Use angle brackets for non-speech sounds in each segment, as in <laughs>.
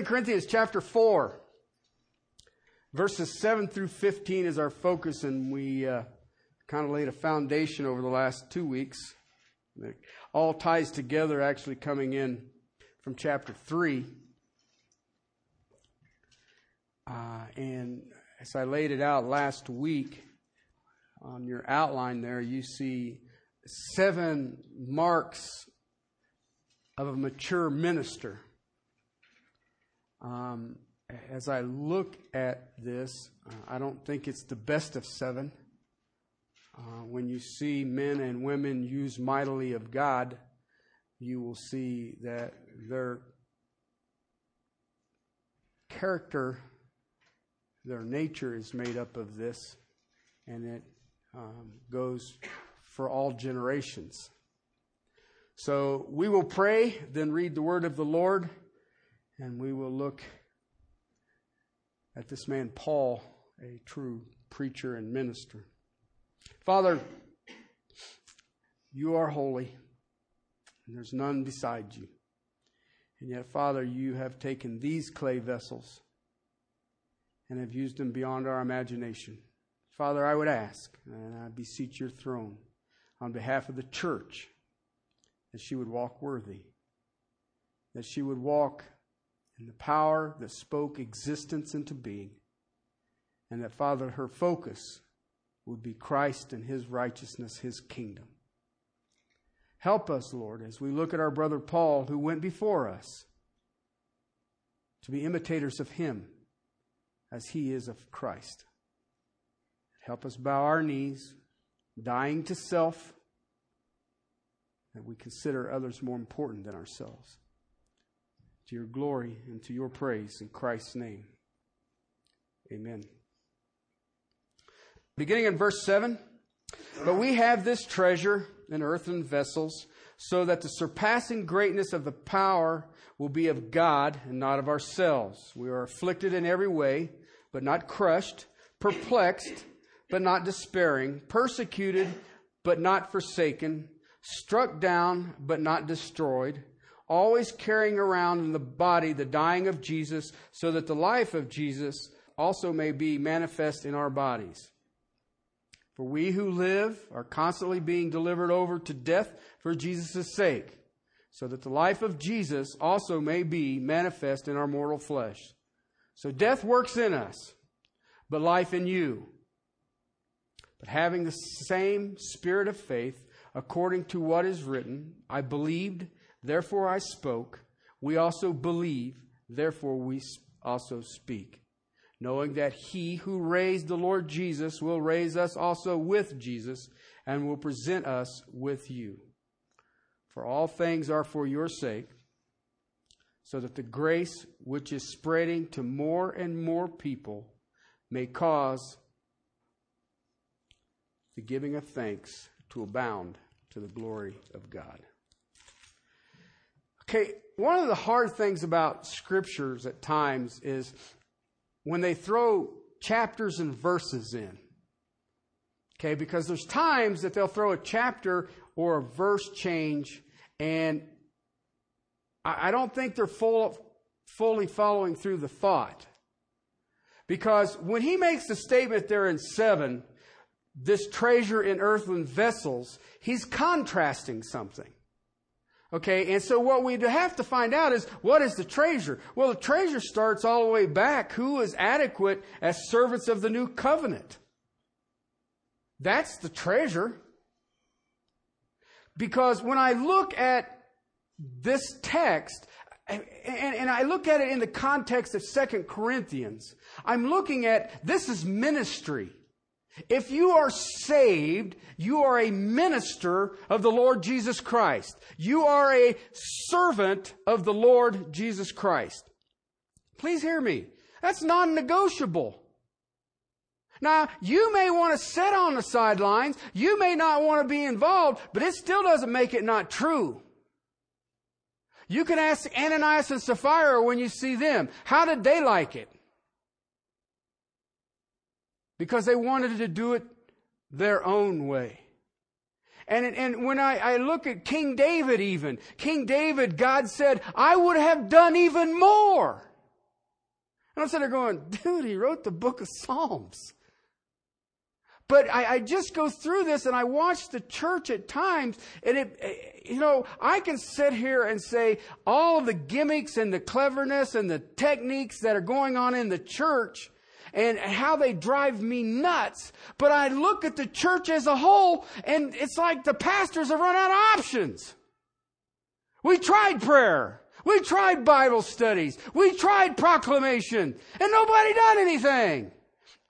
2 Corinthians chapter 4, verses 7 through 15 is our focus, and we uh, kind of laid a foundation over the last two weeks. It all ties together, actually coming in from chapter 3. Uh, and as I laid it out last week, on your outline there, you see seven marks of a mature minister. Um, as I look at this, uh, I don't think it's the best of seven. Uh, when you see men and women use mightily of God, you will see that their character, their nature is made up of this, and it um, goes for all generations. So we will pray, then read the word of the Lord, and we will look at this man, Paul, a true preacher and minister. Father, you are holy, and there's none beside you. And yet, Father, you have taken these clay vessels and have used them beyond our imagination. Father, I would ask, and I beseech your throne on behalf of the church, that she would walk worthy, that she would walk in the power that spoke existence into being, and that, Father, her focus would be Christ and his righteousness, his kingdom. Help us, Lord, as we look at our brother Paul, who went before us, to be imitators of him as he is of Christ. Help us bow our knees, dying to self, that we consider others more important than ourselves. To your glory and to your praise in Christ's name. Amen. Beginning in verse 7 But we have this treasure in earthen vessels, so that the surpassing greatness of the power will be of God and not of ourselves. We are afflicted in every way, but not crushed, perplexed but not despairing, persecuted, but not forsaken, struck down, but not destroyed, always carrying around in the body the dying of Jesus, so that the life of Jesus also may be manifest in our bodies. For we who live are constantly being delivered over to death for Jesus' sake, so that the life of Jesus also may be manifest in our mortal flesh. So death works in us, but life in you. But having the same spirit of faith, according to what is written, I believed, therefore I spoke. We also believe, therefore we also speak. Knowing that he who raised the Lord Jesus will raise us also with Jesus and will present us with you. For all things are for your sake, so that the grace which is spreading to more and more people may cause the giving of thanks to abound to the glory of God. Okay, one of the hard things about scriptures at times is when they throw chapters and verses in. Okay, because there's times that they'll throw a chapter or a verse change, and I don't think they're full, fully following through the thought. Because when he makes the statement there in 7, this treasure in earthen vessels, he's contrasting something. Okay, and so what we have to find out is what is the treasure? Well, the treasure starts all the way back. Who is adequate as servants of the new covenant? That's the treasure. Because when I look at this text, and, and, I look at it in the context of Second Corinthians, I'm looking at this is ministry. If you are saved, you are a minister of the Lord Jesus Christ. You are a servant of the Lord Jesus Christ. Please hear me. That's non negotiable. Now, you may want to sit on the sidelines. You may not want to be involved, but it still doesn't make it not true. You can ask Ananias and Sapphira when you see them. How did they like it? Because they wanted to do it their own way. And, and when I, I look at King David even, King David, God said, I would have done even more And I'm sitting there going, dude, he wrote the book of Psalms. But I, I, just go through this and I watch the church at times and it, you know, I can sit here and say all the gimmicks and the cleverness and the techniques that are going on in the church and how they drive me nuts. But I look at the church as a whole and it's like the pastors have run out of options. We tried prayer. We tried Bible studies. We tried proclamation and nobody done anything.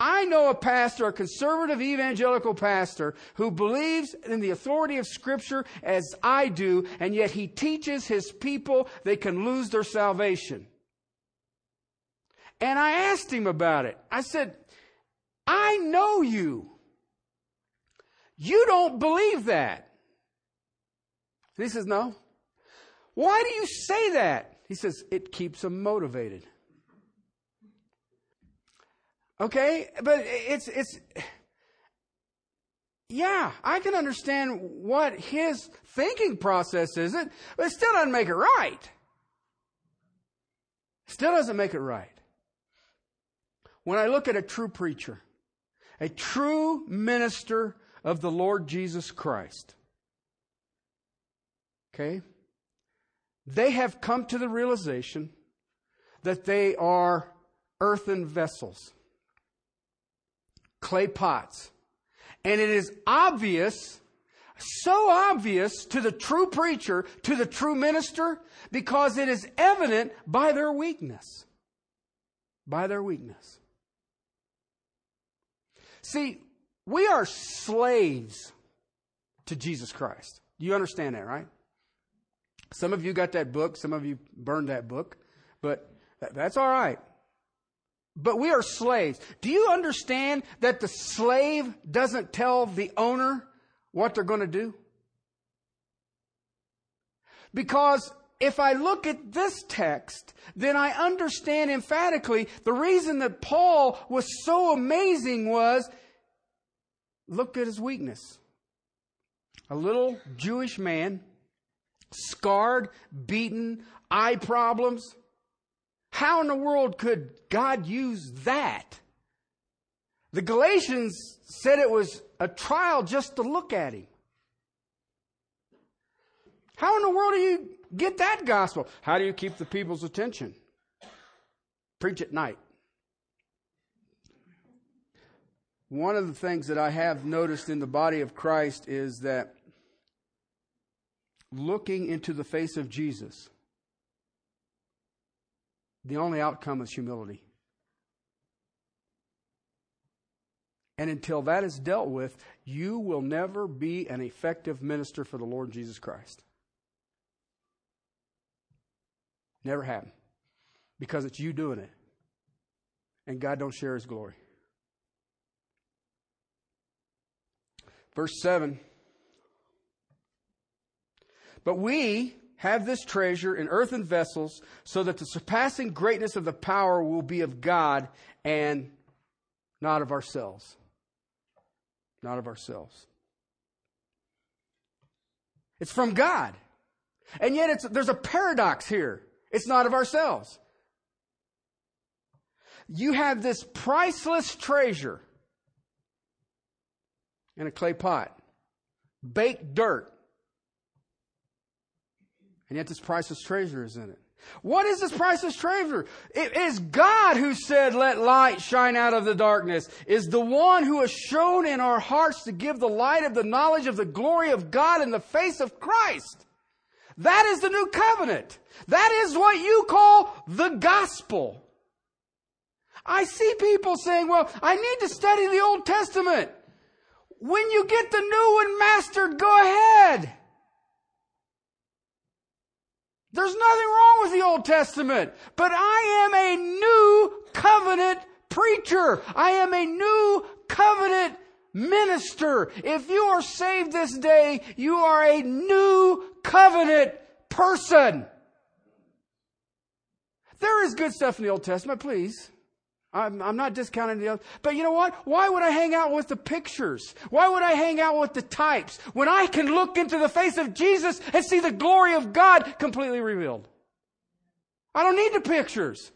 I know a pastor, a conservative evangelical pastor, who believes in the authority of Scripture as I do, and yet he teaches his people they can lose their salvation. And I asked him about it. I said, I know you. You don't believe that. And he says, No. Why do you say that? He says, It keeps them motivated. Okay? But it's, it's, yeah, I can understand what his thinking process is, but it still doesn't make it right. Still doesn't make it right. When I look at a true preacher, a true minister of the Lord Jesus Christ, okay, they have come to the realization that they are earthen vessels clay pots. And it is obvious, so obvious to the true preacher, to the true minister, because it is evident by their weakness. By their weakness. See, we are slaves to Jesus Christ. You understand that, right? Some of you got that book, some of you burned that book, but that's all right. But we are slaves. Do you understand that the slave doesn't tell the owner what they're going to do? Because if I look at this text, then I understand emphatically the reason that Paul was so amazing was look at his weakness. A little Jewish man, scarred, beaten, eye problems, how in the world could God use that? The Galatians said it was a trial just to look at him. How in the world do you get that gospel? How do you keep the people's attention? Preach at night. One of the things that I have noticed in the body of Christ is that looking into the face of Jesus the only outcome is humility. And until that is dealt with, you will never be an effective minister for the Lord Jesus Christ. Never happen. Because it's you doing it. And God don't share his glory. Verse 7. But we, have this treasure in earthen vessels so that the surpassing greatness of the power will be of God and not of ourselves. Not of ourselves. It's from God. And yet there's a paradox here. It's not of ourselves. You have this priceless treasure in a clay pot, baked dirt. And yet this priceless treasure is in it. What is this priceless treasure? It is God who said, let light shine out of the darkness, is the one who has shown in our hearts to give the light of the knowledge of the glory of God in the face of Christ. That is the new covenant. That is what you call the gospel. I see people saying, well, I need to study the Old Testament. When you get the new one mastered, go ahead. There's nothing wrong with the Old Testament, but I am a new covenant preacher. I am a new covenant minister. If you are saved this day, you are a new covenant person. There is good stuff in the Old Testament, please. I'm, I'm, not discounting the other. But you know what? Why would I hang out with the pictures? Why would I hang out with the types when I can look into the face of Jesus and see the glory of God completely revealed? I don't need the pictures.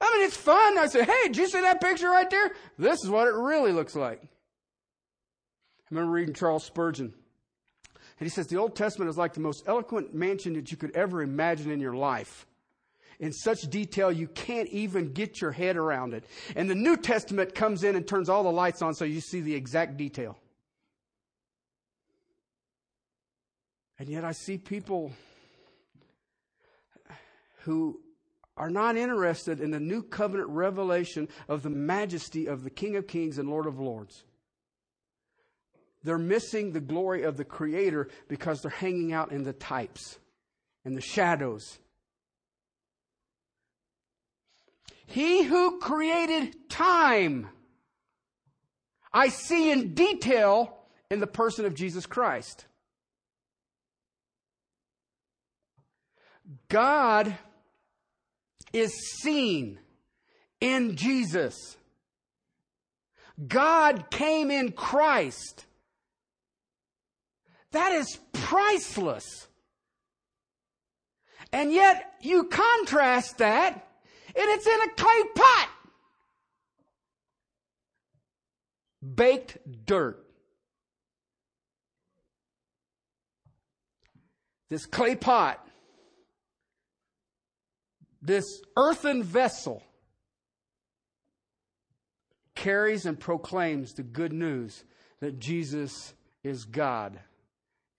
I mean, it's fun. I say, hey, did you see that picture right there? This is what it really looks like. I remember reading Charles Spurgeon. And he says the Old Testament is like the most eloquent mansion that you could ever imagine in your life. In such detail, you can't even get your head around it. And the New Testament comes in and turns all the lights on so you see the exact detail. And yet I see people who are not interested in the new covenant revelation of the majesty of the King of Kings and Lord of Lords. They're missing the glory of the Creator because they're hanging out in the types and the shadows. He who created time, I see in detail in the person of Jesus Christ. God is seen in Jesus. God came in Christ. That is priceless. And yet you contrast that and it's in a clay pot. Baked dirt. This clay pot this earthen vessel carries and proclaims the good news that Jesus is God.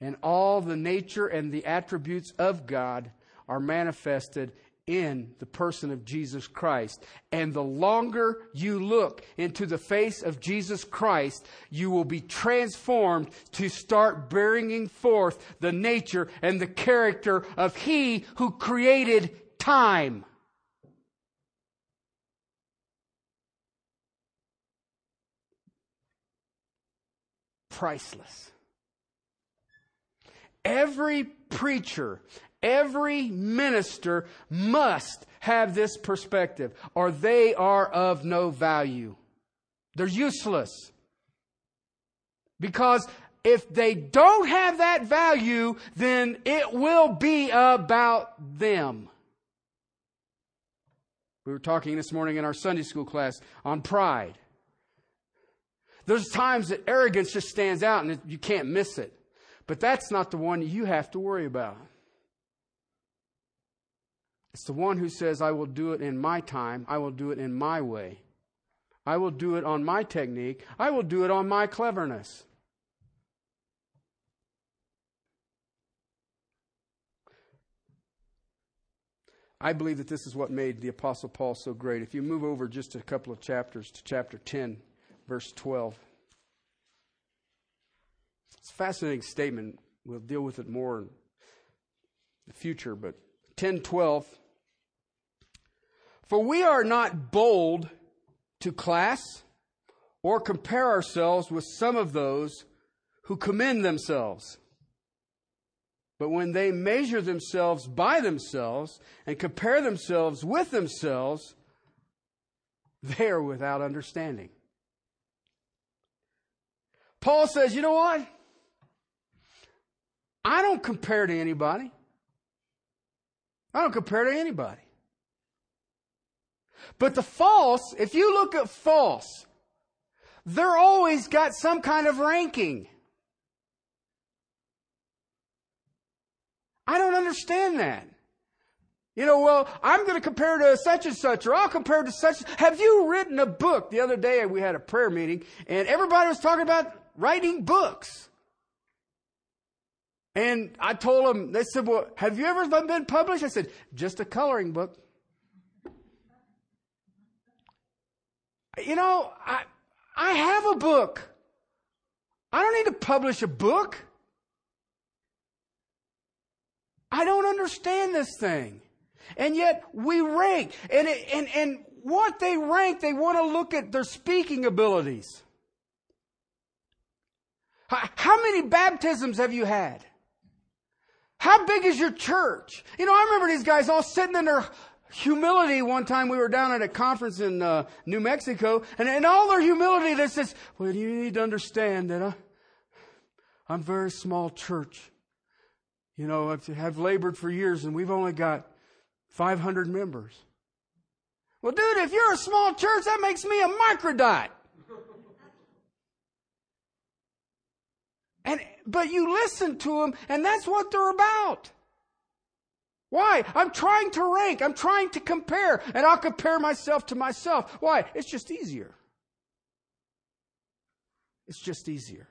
And all the nature and the attributes of God are manifested in the person of Jesus Christ. And the longer you look into the face of Jesus Christ, you will be transformed to start bringing forth the nature and the character of He who created time. Priceless. Every preacher, every minister must have this perspective, or they are of no value. They're useless. Because if they don't have that value, then it will be about them. We were talking this morning in our Sunday school class on pride. There's times that arrogance just stands out and you can't miss it. But that's not the one you have to worry about. It's the one who says, I will do it in my time. I will do it in my way. I will do it on my technique. I will do it on my cleverness. I believe that this is what made the Apostle Paul so great. If you move over just a couple of chapters to chapter 10, verse 12, it's a fascinating statement. We'll deal with it more in the future, but 10:12 For we are not bold to class or compare ourselves with some of those who commend themselves. But when they measure themselves by themselves and compare themselves with themselves, they are without understanding. Paul says, you know what? I don't compare to anybody. I don't compare to anybody. But the false, if you look at false, they're always got some kind of ranking. I don't understand that. You know, well, I'm going to compare to such and such, or I'll compare to such. Have you written a book? The other day we had a prayer meeting, and everybody was talking about writing books. And I told them, they said, well, have you ever been published? I said, just a coloring book. You know, I, I have a book. I don't need to publish a book. I don't understand this thing. And yet we rank. And, it, and, and what they rank, they want to look at their speaking abilities. How many baptisms have you had? How big is your church? You know, I remember these guys all sitting in their humility one time we were down at a conference in uh, New Mexico, and in all their humility, they says, well, you need to understand that I, I'm a very small church. You know, I've, have labored for years and we've only got 500 members. Well, dude, if you're a small church, that makes me a microdot. And, but you listen to them, and that's what they're about. Why? I'm trying to rank. I'm trying to compare. And I'll compare myself to myself. Why? It's just easier. It's just easier.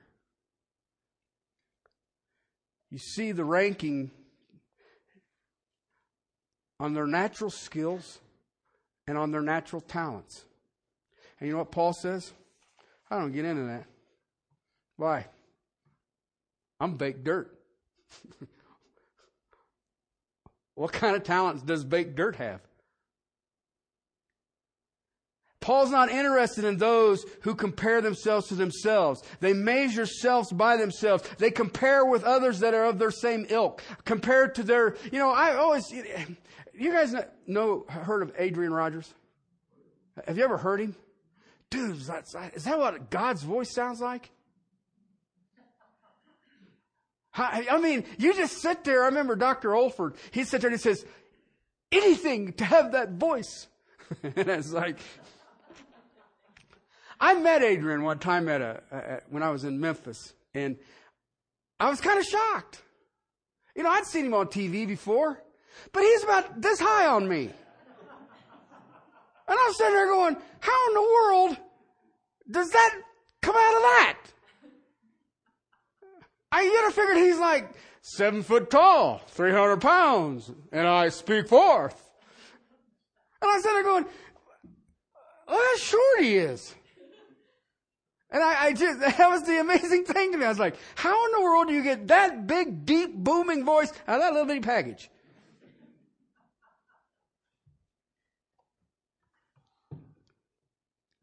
You see the ranking on their natural skills and on their natural talents. And you know what Paul says? I don't get into that. Why? I'm baked dirt. <laughs> what kind of talents does baked dirt have? Paul's not interested in those who compare themselves to themselves. They measure selves by themselves. They compare with others that are of their same ilk. Compared to their, you know, I always, you guys know, heard of Adrian Rogers? Have you ever heard him? Dude, is that, is that what God's voice sounds like? I mean, you just sit there. I remember Dr. Olford, he sat there and he says, anything to have that voice. <laughs> and it's like, I met Adrian one time at a, at, when I was in Memphis and I was kind of shocked. You know, I'd seen him on TV before. But he's about this high on me. And I'm sitting there going, how in the world does that come out of that? I yet figured he's like seven foot tall, 300 pounds, and I speak forth. And sitting there going, oh, how short he is. And I, I, just, <laughs> that was the amazing thing to me. I was like, how in the world do you get that big, deep, booming voice out of that little bitty package?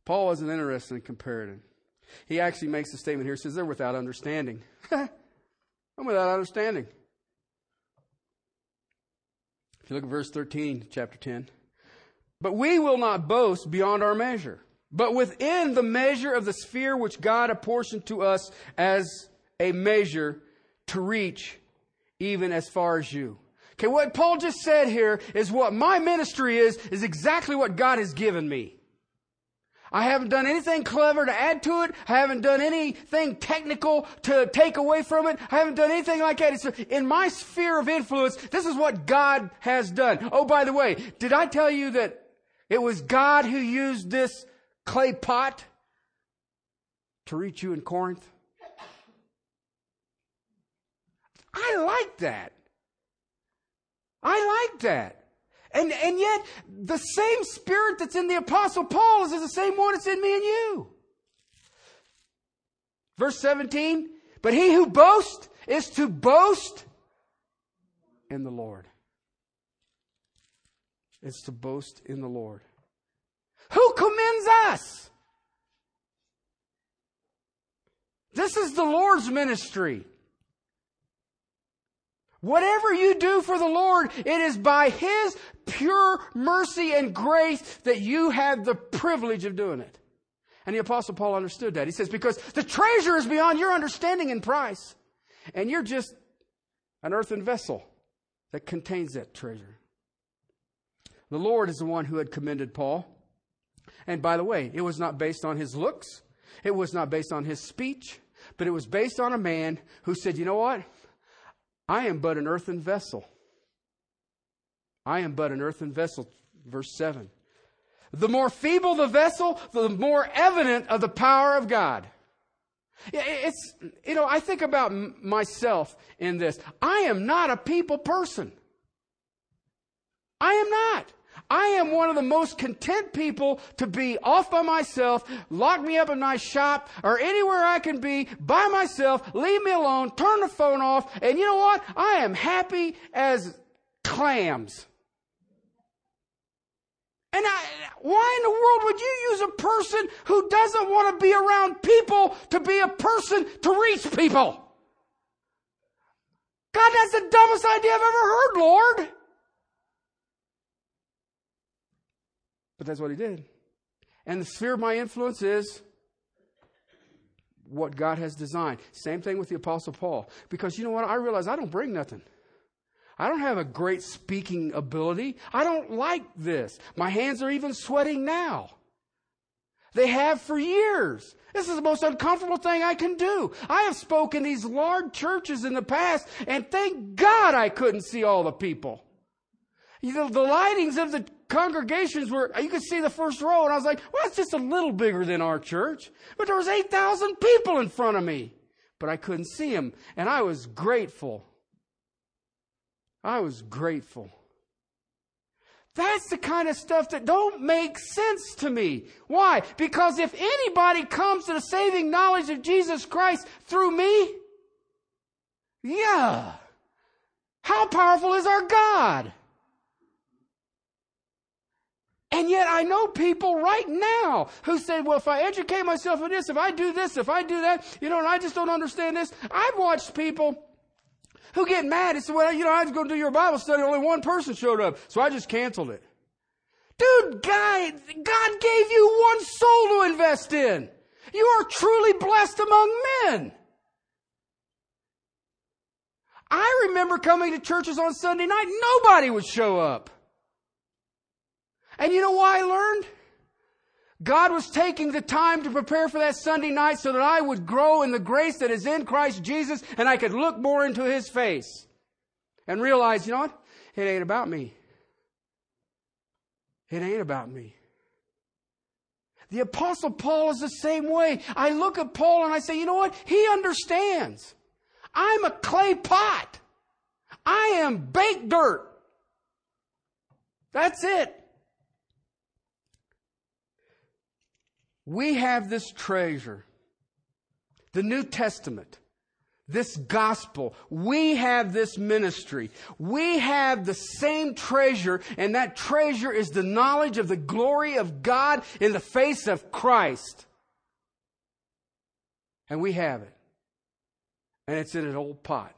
Paul wasn't interested in comparing. He actually makes a statement here. He says, They're without understanding. <laughs> I'm without understanding. If you look at verse 13, chapter 10. But we will not boast beyond our measure, but within the measure of the sphere which God apportioned to us as a measure to reach even as far as you. Okay, what Paul just said here is what my ministry is, is exactly what God has given me. I haven't done anything clever to add to it. I haven't done anything technical to take away from it. I haven't done anything like that. It's in my sphere of influence. This is what God has done. Oh, by the way, did I tell you that it was God who used this clay pot to reach you in Corinth? I like that. I like that. And, and yet, the same spirit that's in the apostle Paul is the same one that's in me and you. Verse 17, but he who boasts is to boast in the Lord. It's to boast in the Lord. Who commends us? This is the Lord's ministry. Whatever you do for the Lord, it is by His pure mercy and grace that you have the privilege of doing it. And the apostle Paul understood that. He says, because the treasure is beyond your understanding and price. And you're just an earthen vessel that contains that treasure. The Lord is the one who had commended Paul. And by the way, it was not based on his looks. It was not based on his speech, but it was based on a man who said, you know what? I am but an earthen vessel. I am but an earthen vessel. Verse 7. The more feeble the vessel, the more evident of the power of God. It's, you know, I think about myself in this. I am not a people person. I am not. I am one of the most content people to be off by myself, lock me up in my shop, or anywhere I can be by myself, leave me alone, turn the phone off, and you know what? I am happy as clams. And I, why in the world would you use a person who doesn't want to be around people to be a person to reach people? God, that's the dumbest idea I've ever heard, Lord. But that's what he did. And the sphere of my influence is what God has designed. Same thing with the Apostle Paul. Because you know what? I realize I don't bring nothing. I don't have a great speaking ability. I don't like this. My hands are even sweating now. They have for years. This is the most uncomfortable thing I can do. I have spoken these large churches in the past, and thank God I couldn't see all the people. You know, the lightings of the congregations were, you could see the first row, and I was like, well, it's just a little bigger than our church. But there was 8,000 people in front of me. But I couldn't see them, and I was grateful. I was grateful. That's the kind of stuff that don't make sense to me. Why? Because if anybody comes to the saving knowledge of Jesus Christ through me, yeah. How powerful is our God? And yet I know people right now who say, well, if I educate myself in this, if I do this, if I do that, you know, and I just don't understand this. I've watched people who get mad and say, well, you know, I was going to do your Bible study. Only one person showed up. So I just canceled it. Dude, guy, God gave you one soul to invest in. You are truly blessed among men. I remember coming to churches on Sunday night, nobody would show up. And you know why I learned? God was taking the time to prepare for that Sunday night so that I would grow in the grace that is in Christ Jesus and I could look more into His face and realize, you know what? It ain't about me. It ain't about me. The apostle Paul is the same way. I look at Paul and I say, you know what? He understands. I'm a clay pot. I am baked dirt. That's it. We have this treasure, the New Testament, this gospel. We have this ministry. We have the same treasure, and that treasure is the knowledge of the glory of God in the face of Christ. And we have it. And it's in an old pot.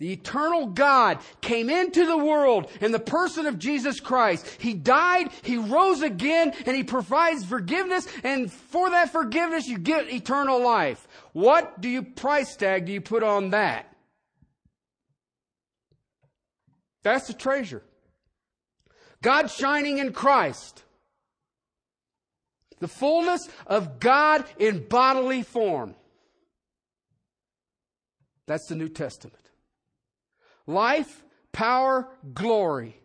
The eternal God came into the world in the person of Jesus Christ. He died, He rose again, and He provides forgiveness, and for that forgiveness you get eternal life. What do you price tag do you put on that? That's the treasure. God shining in Christ. The fullness of God in bodily form. That's the New Testament life, power, glory.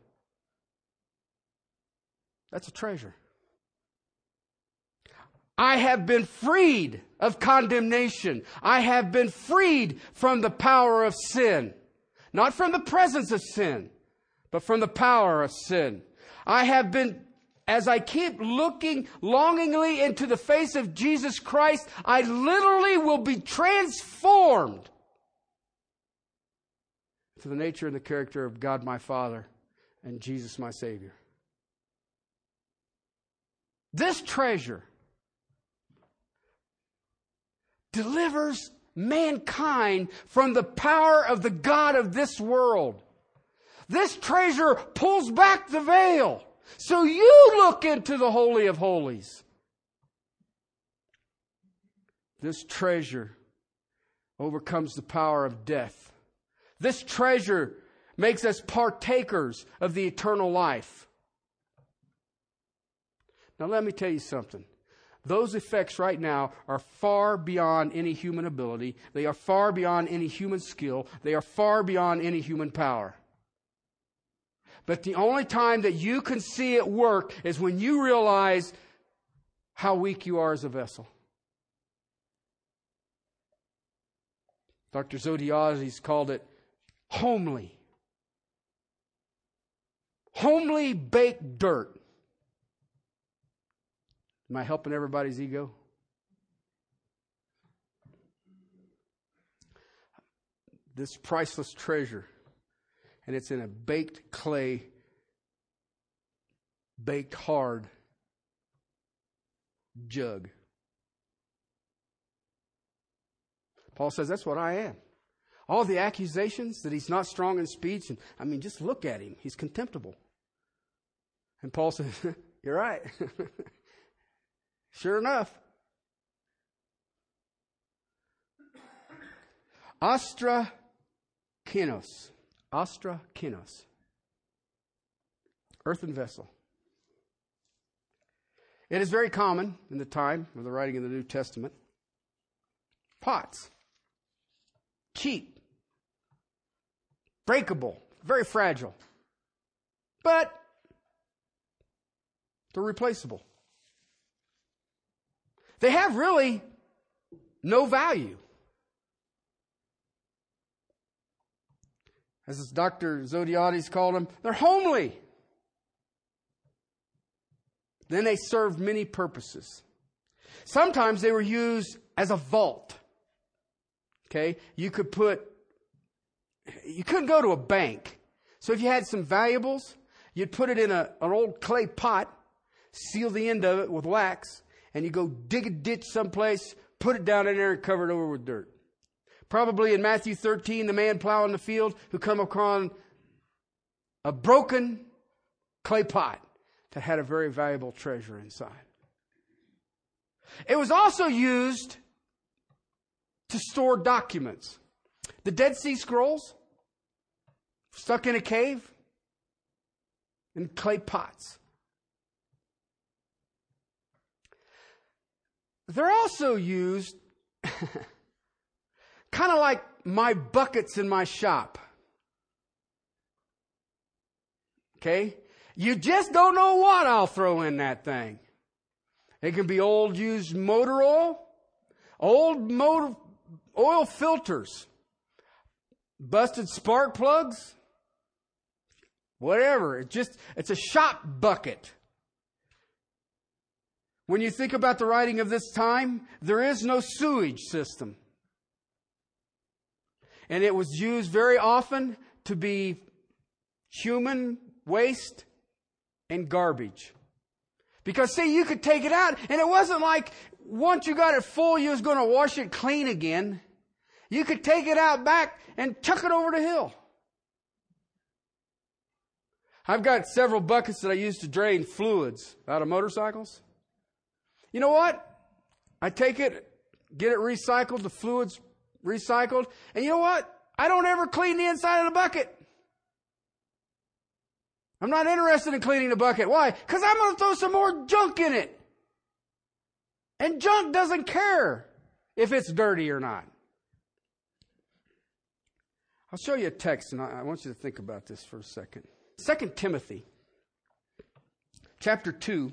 That's a treasure. I have been freed of condemnation. I have been freed from the power of sin. Not from the presence of sin, but from the power of sin. I have been, as I keep looking longingly into the face of Jesus Christ, I literally will be transformed to the nature and the character of God my Father and Jesus my Savior. This treasure delivers mankind from the power of the God of this world. This treasure pulls back the veil so you look into the Holy of Holies. This treasure overcomes the power of death this treasure makes us partakers of the eternal life. Now, let me tell you something. Those effects right now are far beyond any human ability. They are far beyond any human skill. They are far beyond any human power. But the only time that you can see it work is when you realize how weak you are as a vessel. Dr. Zodhiates called it homely. Homely baked dirt. Am I helping everybody's ego? This priceless treasure, and it's in a baked clay, baked hard jug. Paul says, That's what I am. All the accusations that he's not strong in speech, and I mean, just look at him. He's contemptible. And Paul says, <laughs> You're right. <laughs> sure enough. Astra kinos. Astra kinos. Earthen vessel. It is very common in the time of the writing of the New Testament. Pots. Cheap. Breakable. Very fragile. But they're replaceable. They have really no value. As Dr. Zodhiates called them, they're homely. Then they served many purposes. Sometimes they were used as a vault. Okay? You could put, you couldn't go to a bank. So if you had some valuables, you'd put it in a, an old clay pot, seal the end of it with wax, and you go dig a ditch someplace, put it down in there and cover it over with dirt. Probably in Matthew 13, the man plowing the field who come upon a broken clay pot that had a very valuable treasure inside. It was also used to store documents. The Dead Sea Scrolls, stuck in a cave, in clay pots. They're also used <laughs> kind of like my buckets in my shop. Okay? You just don't know what I'll throw in that thing. It can be old used motor oil, old motor oil filters, busted spark plugs, whatever. It's just, it's a shop bucket. When you think about the writing of this time, there is no sewage system. And it was used very often to be human waste and garbage. Because see, you could take it out and it wasn't like once you got it full, you was going to wash it clean again. You could take it out back and chuck it over the hill. I've got several buckets that I use to drain fluids out of motorcycles. You know what? I take it, get it recycled, the fluids recycled, and you know what? I don't ever clean the inside of the bucket. I'm not interested in cleaning the bucket. Why? Because I'm going to throw some more junk in it. And junk doesn't care if it's dirty or not. I'll show you a text, and I want you to think about this for a second. Second Timothy, chapter 2.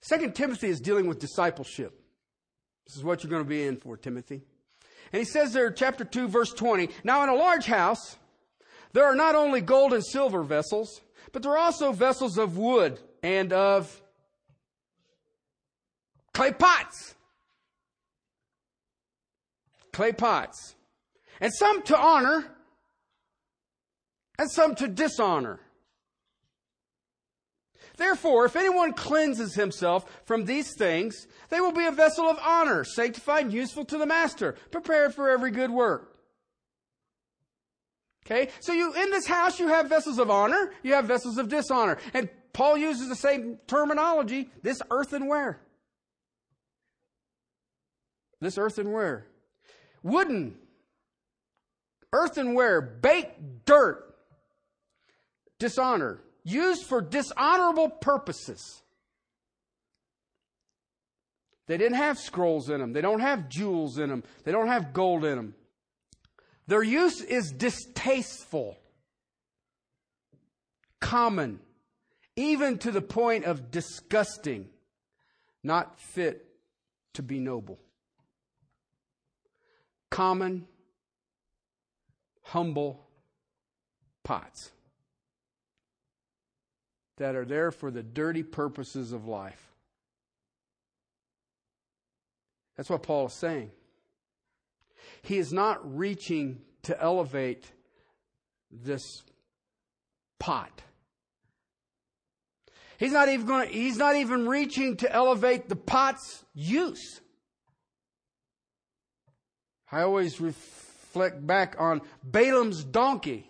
Second Timothy is dealing with discipleship. This is what you're going to be in for, Timothy. And he says there, chapter 2, verse 20, Now in a large house, there are not only gold and silver vessels, but there are also vessels of wood and of clay pots. Clay pots. And some to honor, and some to dishonor. Therefore, if anyone cleanses himself from these things, they will be a vessel of honor, sanctified useful to the master, prepared for every good work. Okay? So you, in this house, you have vessels of honor, you have vessels of dishonor. And Paul uses the same terminology, this earthenware. This earthenware. Wooden. Earthenware, baked dirt. Dishonor. Used for dishonorable purposes. They didn't have scrolls in them. They don't have jewels in them. They don't have gold in them. Their use is distasteful, common, even to the point of disgusting, not fit to be noble. Common, humble pots that are there for the dirty purposes of life. That's what Paul is saying. He is not reaching to elevate this pot. He's not even going to, he's not even reaching to elevate the pot's use. I always reflect back on Balaam's donkey.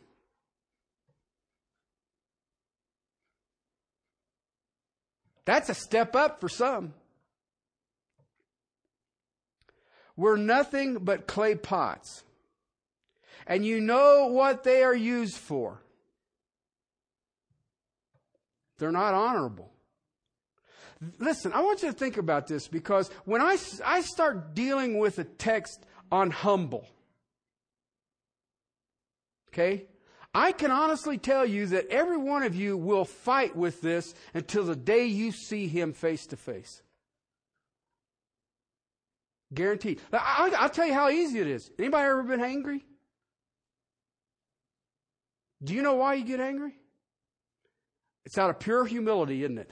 That's a step up for some. We're nothing but clay pots. and you know what they are used for. They're not honorable. Listen, I want you to think about this because when I, I start dealing with a text on humble, okay, I can honestly tell you that every one of you will fight with this until the day you see him face to face. Guaranteed. I, will tell you how easy it is. Anybody ever been angry? Do you know why you get angry? It's out of pure humility, isn't it?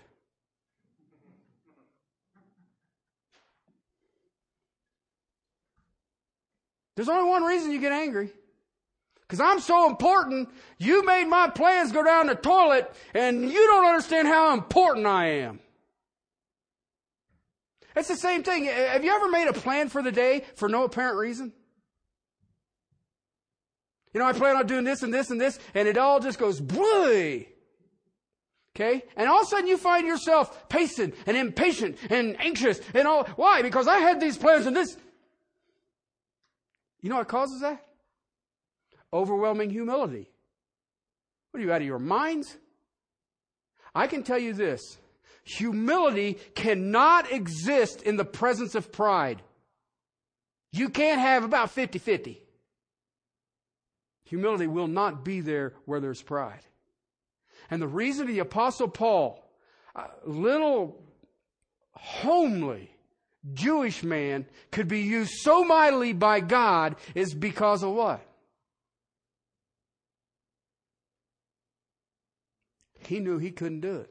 There's only one reason you get angry. Because I'm so important, you made my plans go down the toilet, and you don't understand how important I am. It's the same thing. Have you ever made a plan for the day for no apparent reason? You know, I plan on doing this and this and this, and it all just goes boy. Okay? And all of a sudden you find yourself pacing and impatient and anxious and all. Why? Because I had these plans and this. You know what causes that? Overwhelming humility. What are you out of your minds? I can tell you this. Humility cannot exist in the presence of pride. You can't have about 50 50. Humility will not be there where there's pride. And the reason the Apostle Paul, a little homely Jewish man, could be used so mightily by God is because of what? He knew he couldn't do it.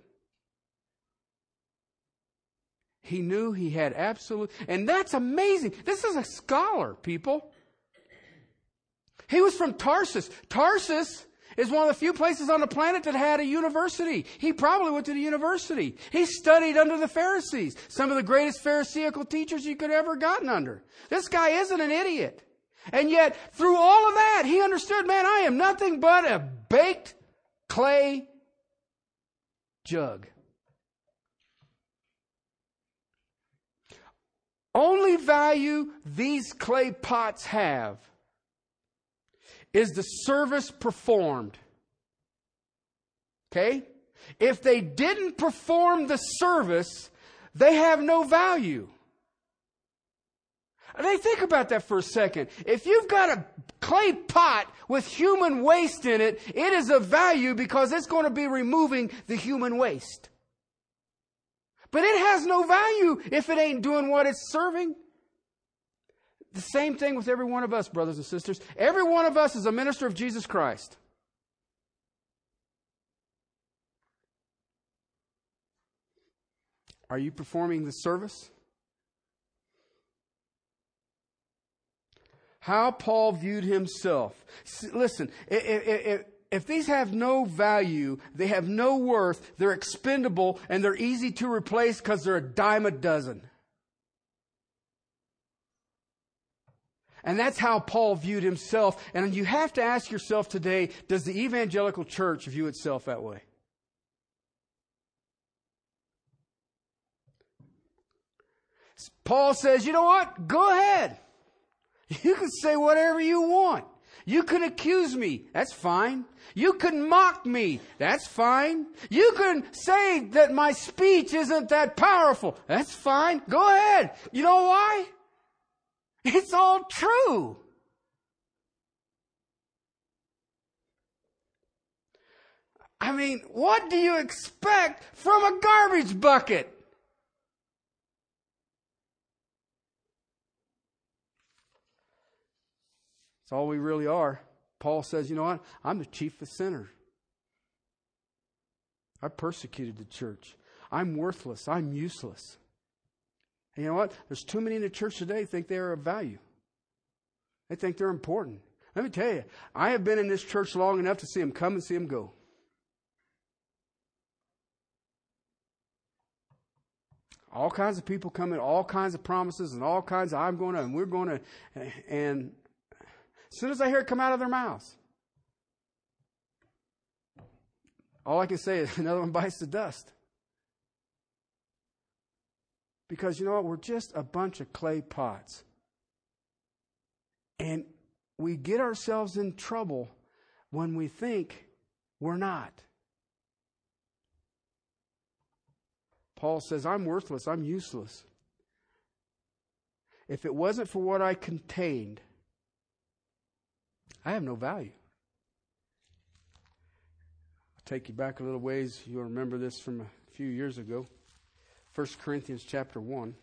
He knew he had absolute, and that's amazing. This is a scholar, people. He was from Tarsus. Tarsus is one of the few places on the planet that had a university. He probably went to the university. He studied under the Pharisees, some of the greatest Pharisaical teachers you could ever gotten under. This guy isn't an idiot. And yet, through all of that, he understood, man, I am nothing but a baked clay jug. Only value these clay pots have is the service performed. Okay? If they didn't perform the service, they have no value. I mean, think about that for a second. If you've got a clay pot with human waste in it, it is of value because it's going to be removing the human waste. But it has no value if it ain't doing what it's serving. The same thing with every one of us, brothers and sisters. Every one of us is a minister of Jesus Christ. Are you performing the service? How Paul viewed himself. Listen, if, these have no value, they have no worth, they're expendable, and they're easy to replace because they're a dime a dozen. And that's how Paul viewed himself. And you have to ask yourself today does the evangelical church view itself that way? Paul says, you know what? Go ahead. You can say whatever you want. You can accuse me. That's fine. You can mock me. That's fine. You can say that my speech isn't that powerful. That's fine. Go ahead. You know why? It's all true. I mean, what do you expect from a garbage bucket? It's all we really are. Paul says, you know what? I'm the chief of sinners. I persecuted the church. I'm worthless. I'm useless. And you know what? There's too many in the church today think they are of value. They think they're important. Let me tell you, I have been in this church long enough to see them come and see them go. All kinds of people come in, all kinds of promises, and all kinds of I'm going to, and we're going to, and as soon as I hear it come out of their mouths, all I can say is <laughs> another one bites the dust. Because you know what? We're just a bunch of clay pots. And we get ourselves in trouble when we think we're not. Paul says, I'm worthless, I'm useless. If it wasn't for what I contained, I have no value. I'll take you back a little ways. You'll remember this from a few years ago. 1 Corinthians chapter 1.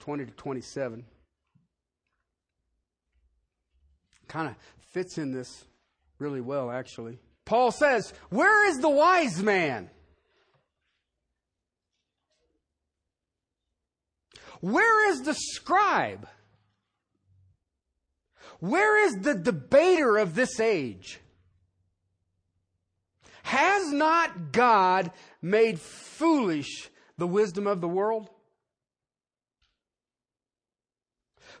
20 to 27 kind of fits in this really well, actually. Paul says, Where is the wise man? Where is the scribe? Where is the debater of this age? Has not God made foolish the wisdom of the world?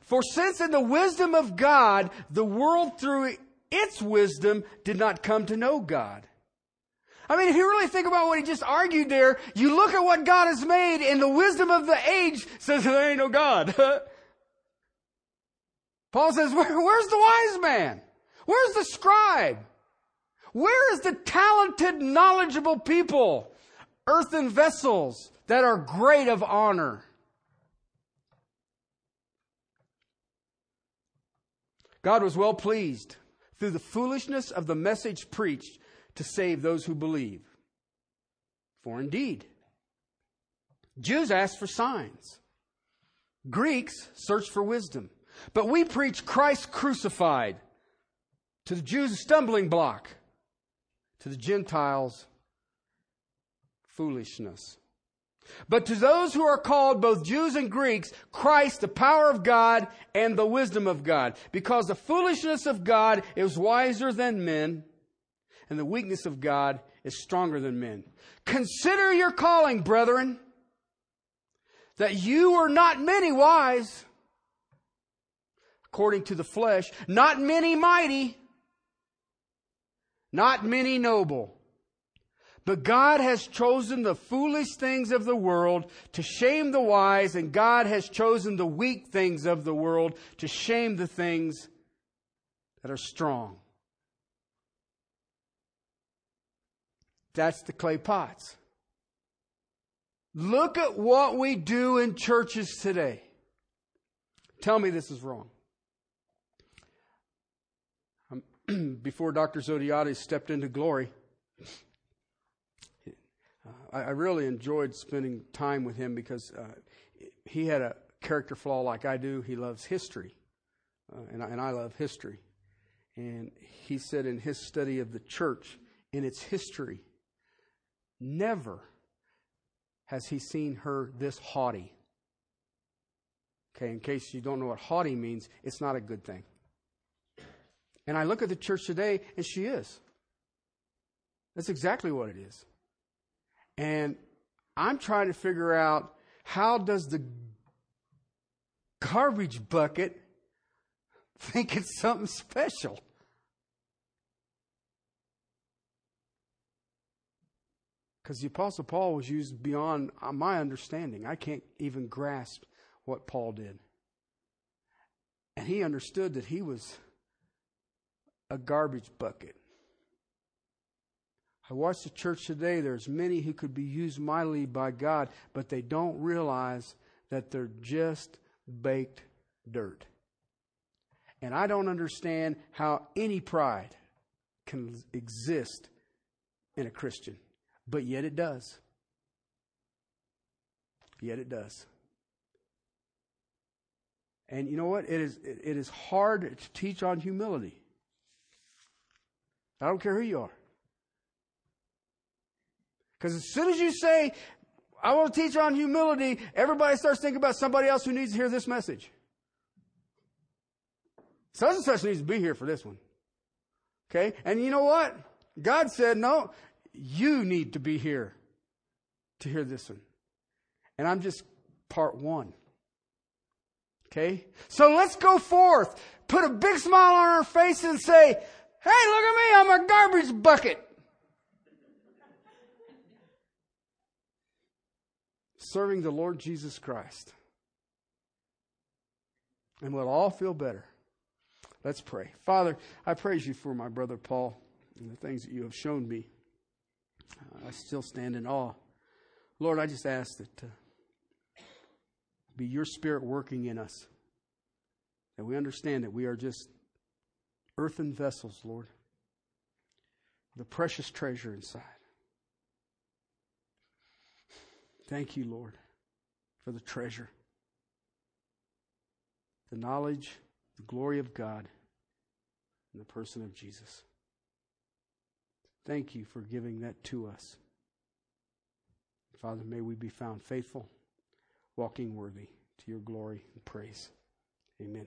For since in the wisdom of God, the world through its wisdom did not come to know God. I mean, if you really think about what he just argued there, you look at what God has made and the wisdom of the age says there ain't no God. <laughs> Paul says, Where, where's the wise man? Where's the scribe? Where is the talented, knowledgeable people? Earthen vessels that are great of honor. God was well pleased through the foolishness of the message preached to save those who believe. For indeed, Jews asked for signs, Greeks searched for wisdom, but we preach Christ crucified. To the Jews, a stumbling block, to the Gentiles, foolishness. But to those who are called, both Jews and Greeks, Christ, the power of God and the wisdom of God. Because the foolishness of God is wiser than men, and the weakness of God is stronger than men. Consider your calling, brethren, that you are not many wise, according to the flesh, not many mighty, not many noble but God has chosen the foolish things of the world to shame the wise, and God has chosen the weak things of the world to shame the things that are strong. That's the clay pots. Look at what we do in churches today. Tell me this is wrong. Um, <clears throat> before Dr. Zodhiates stepped into glory, I, I really enjoyed spending time with him because uh, he had a character flaw like I do. He loves history, uh, and, I, and I love history. And he said in his study of the church, in its history, never has he seen her this haughty. Okay, in case you don't know what haughty means, it's not a good thing. And I look at the church today, and she is. That's exactly what it is. And I'm trying to figure out how does the garbage bucket <laughs> think it's something special? Because the Apostle Paul was used beyond uh, my understanding. I can't even grasp what Paul did. And he understood that he was a garbage bucket. I watch the church today. There's many who could be used mightily by God, but they don't realize that they're just baked dirt. And I don't understand how any pride can exist in a Christian, but yet it does. Yet it does. And you know what? It is, it is hard to teach on humility. I don't care who you are. Because as soon as you say, I want to teach on humility, everybody starts thinking about somebody else who needs to hear this message. Such and such needs to be here for this one. Okay? And you know what? God said, no, you need to be here to hear this one. And I'm just part one. Okay? So let's go forth. Put a big smile on our face and say, hey, look at me, I'm a garbage bucket. serving the Lord Jesus Christ. and we'll all feel better. Let's pray. Father, I praise you for my brother Paul and the things that you have shown me. I still stand in awe. Lord, I just ask that uh, be your spirit working in us. That we understand that we are just earthen vessels, Lord. The precious treasure inside. Thank you, Lord, for the treasure, the knowledge, the glory of God in the person of Jesus. Thank you for giving that to us. Father, may we be found faithful, walking worthy to your glory and praise. Amen.